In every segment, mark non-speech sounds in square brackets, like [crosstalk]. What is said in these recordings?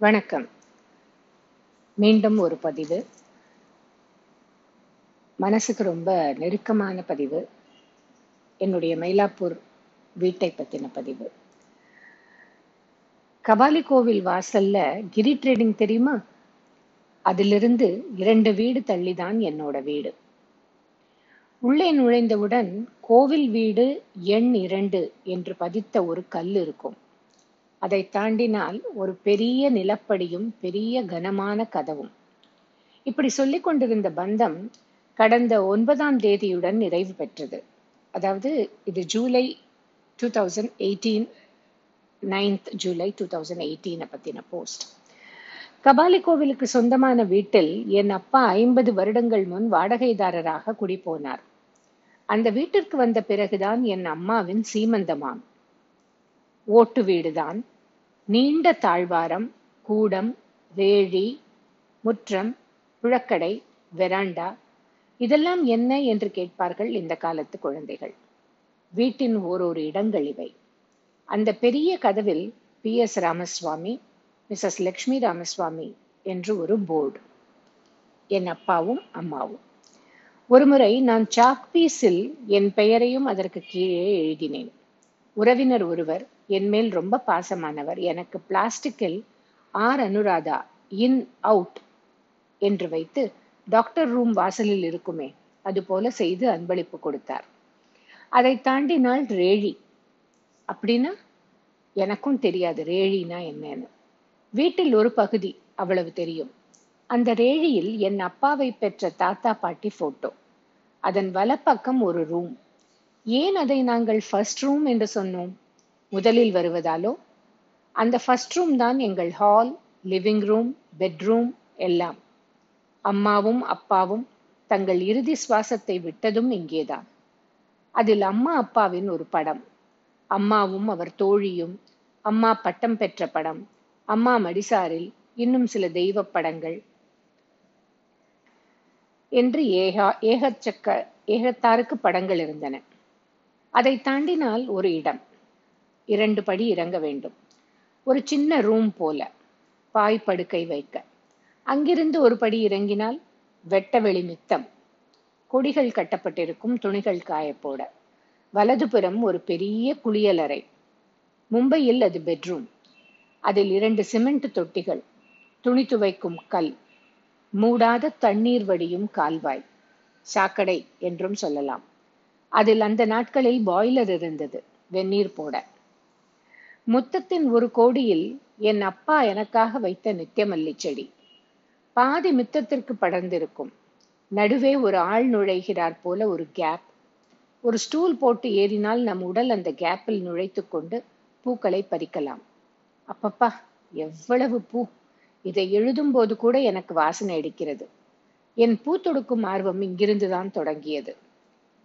வணக்கம். மீண்டும் ஒரு பதிவு. மனசுக்கு ரொம்ப நெருக்கமான பதிவு. என்னுடைய மயிலாப்பூர் வீட்டை பத்தின பதிவு. கபாலி கோவில் வாசல்ல கிரி ட்ரேடிங் தெரியுமா? அதிலிருந்து இரண்டு வீடு தள்ளிதான் என்னோட வீடு. உள்ளே நுழைந்தவுடன் கோவில் வீடு எண் இரண்டு என்று பதித்த ஒரு கல் இருக்கும். அதை தாண்டினால் ஒரு பெரிய நிலப்படியும் பெரிய கனமான கதவும். இப்படி சொல்லிக் கொண்டிருந்த பந்தம் கடந்த ஒன்பதாம் தேதியுடன் நிறைவு பெற்றது. அதாவது இது July two thousand eighteen ninth July two thousand எயிட்டீனை பற்றின போஸ்ட். கபாலி கோவிலுக்கு சொந்தமான வீட்டில் என் அப்பா ஐம்பது வருடங்கள் முன் வாடகைதாரராக குடிபோனார். அந்த வீட்டிற்கு வந்த பிறகுதான் என் அம்மாவின் சீமந்தமாம். ஓட்டு வீடுதான். நீண்ட தாழ்வாரம் கூடம் வேழி முற்றம் புழக்கடை வெராண்டா இதெல்லாம் என்ன என்று கேட்பார்கள் இந்த காலத்து குழந்தைகள். வீட்டின் ஓரொரு இடங்கள் இவை. அந்த பெரிய கதவில் P. S. Ramaswamy missus Lakshmi Ramaswamy என்று ஒரு போர்டு. என் அப்பாவும் அம்மாவும். ஒருமுறை நான் சாக் பீஸில் என் பெயரையும் அதற்கு கீழே எழுதினேன். உறவினர் ஒருவர் என்மேல் ரொம்ப பாசமானவர். எனக்கு பிளாஸ்டிக்கில் ஆர். அனுராதா இன் அவுட் என்று வைத்து டாக்டர் ரூம் வாசலில் இருக்குமே அது போல செய்து அன்பளிப்பு கொடுத்தார். அதை தாண்டினால் ரேழி. அப்படின்னா? எனக்கும் தெரியாது ரேழினா என்னன்னு. வீட்டில் ஒரு பகுதி அவ்வளவு தெரியும். அந்த ரேழியில் என் அப்பாவை பெற்ற தாத்தா பாட்டி போட்டோ. அதன் வலப்பக்கம் ஒரு ரூம். ஏன் அதை நாங்கள் ஃபர்ஸ்ட் ரூம் என்று சொன்னோம்? முதலில் வருவதாலோ? அந்த ஃபர்ஸ்ட் ரூம் தான் எங்கள் ஹால் லிவிங் ரூம் பெட்ரூம் எல்லாம். அம்மாவும் அப்பாவும் தங்கள் இறுதி சுவாசத்தை விட்டதும் இங்கேதான். அதில் அம்மா அப்பாவின் ஒரு படம். அம்மாவும் அவர் தோழியும் அம்மா பட்டம் பெற்ற படம் அம்மா மடிசாரில் இன்னும் சில தெய்வ படங்கள். என்று ஏகா ஏகச்சக்க ஏகத்தாருக்கு படங்கள் இருந்தன. அதை தாண்டினால் ஒரு இடம். இரண்டு படி இறங்க வேண்டும். ஒரு சின்ன ரூம் போல பாய் படுக்கை வைக்க. அங்கிருந்து ஒரு படி இறங்கினால் வெட்ட வெளி மித்தம் கொடிகள் கட்டப்பட்டிருக்கும் துணிகள் காயப்போட. வலதுபுறம் ஒரு பெரிய குளியலறை. மும்பையில் அது பெட்ரூம் அதில் இரண்டு சிமெண்ட் தொட்டிகள் துணி துவைக்கும் கல் மூடாத தண்ணீர் வடியும் கால்வாய் சாக்கடை என்றும் சொல்லலாம். அதில் அந்த நாட்களில் பாய்லர் இருந்தது வெந்நீர் போட. முத்தத்தின் ஒரு கோடியில் என் அப்பா எனக்காக வைத்த நித்தியமல்லி செடி. பாதி மித்தத்திற்கு படர்ந்திருக்கும். நடுவே ஒரு ஆள் நுழைகிறார் போல ஒரு கேப் ஒரு ஸ்டூல் போட்டு ஏறினால் நம் உடல் அந்த கேப்பில் நுழைத்து கொண்டு பூக்களை பறிக்கலாம். அப்பப்பா எவ்வளவு பூ! இதை எழுதும் போது கூட எனக்கு வாசனை அடிக்கிறது. என் பூ தொடுக்கும் ஆர்வம் இங்கிருந்துதான் தொடங்கியது.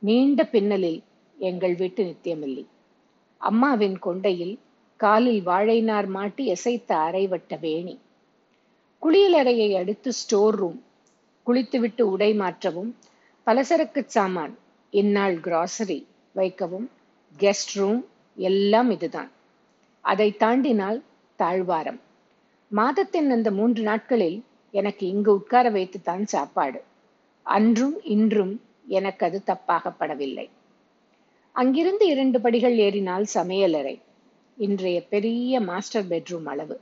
நீண்ட பின்னலில் எங்கள் வீட்டு நித்தியமில்லி. அம்மாவின் கொண்டையில் காலில் வாழைநார் மாட்டி எசைத்த அரைவட்ட வேணி. குளியலறையை அடுத்து ஸ்டோர் ரூம். குளித்துவிட்டு உடை மாற்றவும் பலசரக்கு சாமான் இந்நாள் கிராசரி வைக்கவும் கெஸ்ட் ரூம் எல்லாம் இதுதான். அதை தாண்டினால் தாழ்வாரம். மாதத்தின் அந்த மூன்று நாட்களில் எனக்கு இங்கு உட்கார வைத்துத்தான் சாப்பாடு. அன்றும் இன்றும் எனக்கு அது தப்பாகப்படவில்லை. அங்கிருந்து இரண்டு படிகள் ஏறினால் சமையலறை. இன்றைய பெரிய மாஸ்டர் பெட்ரூம் அளவு.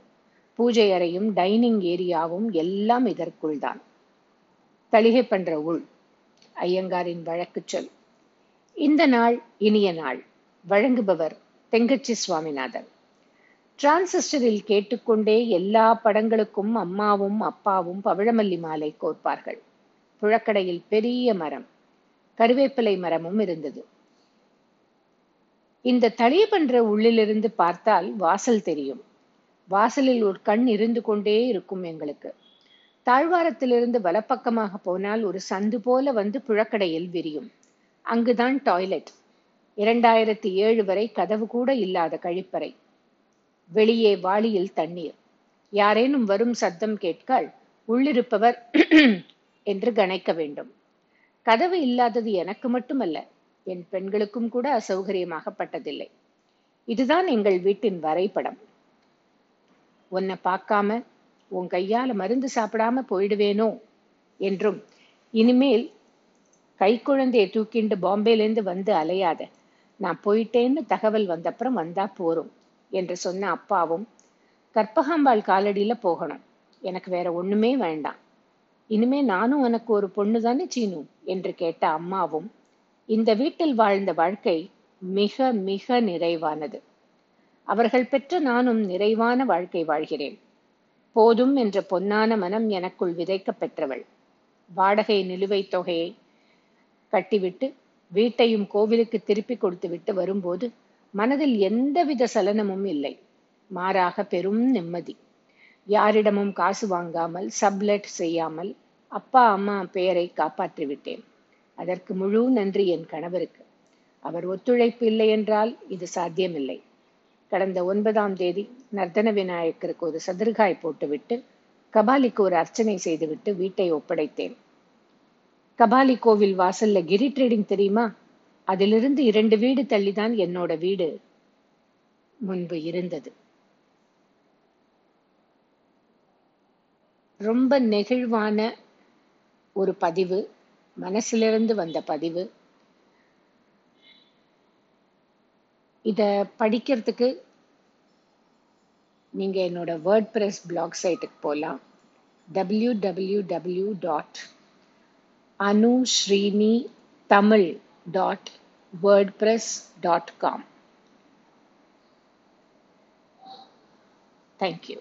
பூஜை அறையும் டைனிங் ஏரியாவும் எல்லாம் இதற்குள் தான். தளிகை பண்ற உள் ஐயங்காரின் வழக்கு சொல். இந்த நாள் இனிய நாள். வழங்குபவர் தெங்கச்சி சுவாமிநாதன். டிரான்சிஸ்டரில் கேட்டுக்கொண்டே எல்லா படங்களுக்கும் அம்மாவும் அப்பாவும் பவிழமல்லி மாலை கோர்ப்பார்கள். புழக்கடையில் பெரிய மரம் கருவேப்பிலை மரமும் இருந்தது. இந்த தளியபன்ற உள்ளிலிருந்து பார்த்தால் வாசல் தெரியும். வாசலில் ஒரு கண் இருந்து கொண்டே இருக்கும் எங்களுக்கு. தாழ்வாரத்திலிருந்து வலப்பக்கமாக போனால் ஒரு சந்து போல வந்து புழக்கடையில் விரியும். அங்குதான் டாய்லெட். இரண்டாயிரத்தி ஏழு வரை கதவு கூட இல்லாத கழிப்பறை. வெளியே வாளியில் தண்ணீர். யாரேனும் வரும் சத்தம் கேட்கால் உள்ளிருப்பவர் [clears throat] என்று கணைக்க வேண்டும். கதவு இல்லாதது எனக்கு மட்டுமல்ல என் பெண்களுக்கும் கூட அசௌகரியமாகப்பட்டதில்லை. இதுதான் எங்கள் வீட்டின் வரைபடம். உன்னை பார்க்காம உன் கையால மருந்து சாப்பிடாம போயிடுவேனோ என்றும் இனிமேல் கை குழந்தையை தூக்கிண்டு பாம்பேலேருந்து வந்து அலையாத நான் போயிட்டேன்னு தகவல் வந்தப்புறம் வந்தா போறோம் என்று சொன்ன அப்பாவும் கற்பகாம்பாள் காலடியில போகணும். எனக்கு வேற ஒண்ணுமே வேண்டாம். இனிமே நானும் உனக்கு ஒரு பொண்ணு தானே சீனு? என்று கேட்ட அம்மாவும் இந்த வீட்டில் வாழ்ந்த வாழ்க்கை மிக மிக நிறைவானது. அவர்கள் பெற்ற நானும் நிறைவான வாழ்க்கை வாழ்கிறேன். போதும் என்ற பொன்னான மனம் எனக்குள் விதைக்க பெற்றவள். வாடகை நிலுவைத் தொகையை கட்டிவிட்டு வீட்டையும் கோவிலுக்கு திருப்பி கொடுத்துவிட்டு வரும்போது மனதில் எந்தவித சலனமும் இல்லை. மாறாக பெரும் நிம்மதி. யாரிடமும் காசு வாங்காமல் சப்லெட் செய்யாமல் அப்பா அம்மா பெயரை காப்பாற்றிவிட்டேன். அதற்கு முழு நன்றி என் கணவருக்கு. அவர் ஒத்துழைப்பு இல்லை என்றால் இது சாத்தியமில்லை. கடந்த ஒன்பதாம் தேதி நர்தன விநாயகருக்கு ஒரு சதுர்காய் போட்டுவிட்டு கபாலிக்கு ஒரு அர்ச்சனை செய்துவிட்டு வீட்டை ஒப்படைத்தேன். கபாலி கோவில் வாசல்ல கிரி ட்ரேடிங் தெரியுமா? அதிலிருந்து இரண்டு வீடு தள்ளிதான் என்னோட வீடு முன்பு இருந்தது. ரொம்ப நெகிழ்வான ஒரு பதிவு. மனசிலிருந்து வந்த பதிவு. இதை படிக்கிறதுக்கு நீங்க என்னோட வேர்ட் பிரஸ் பிளாக் சைட்டுக்கு போகலாம் W W W dot Anu Srini Tamil dot WordPress dot com thank you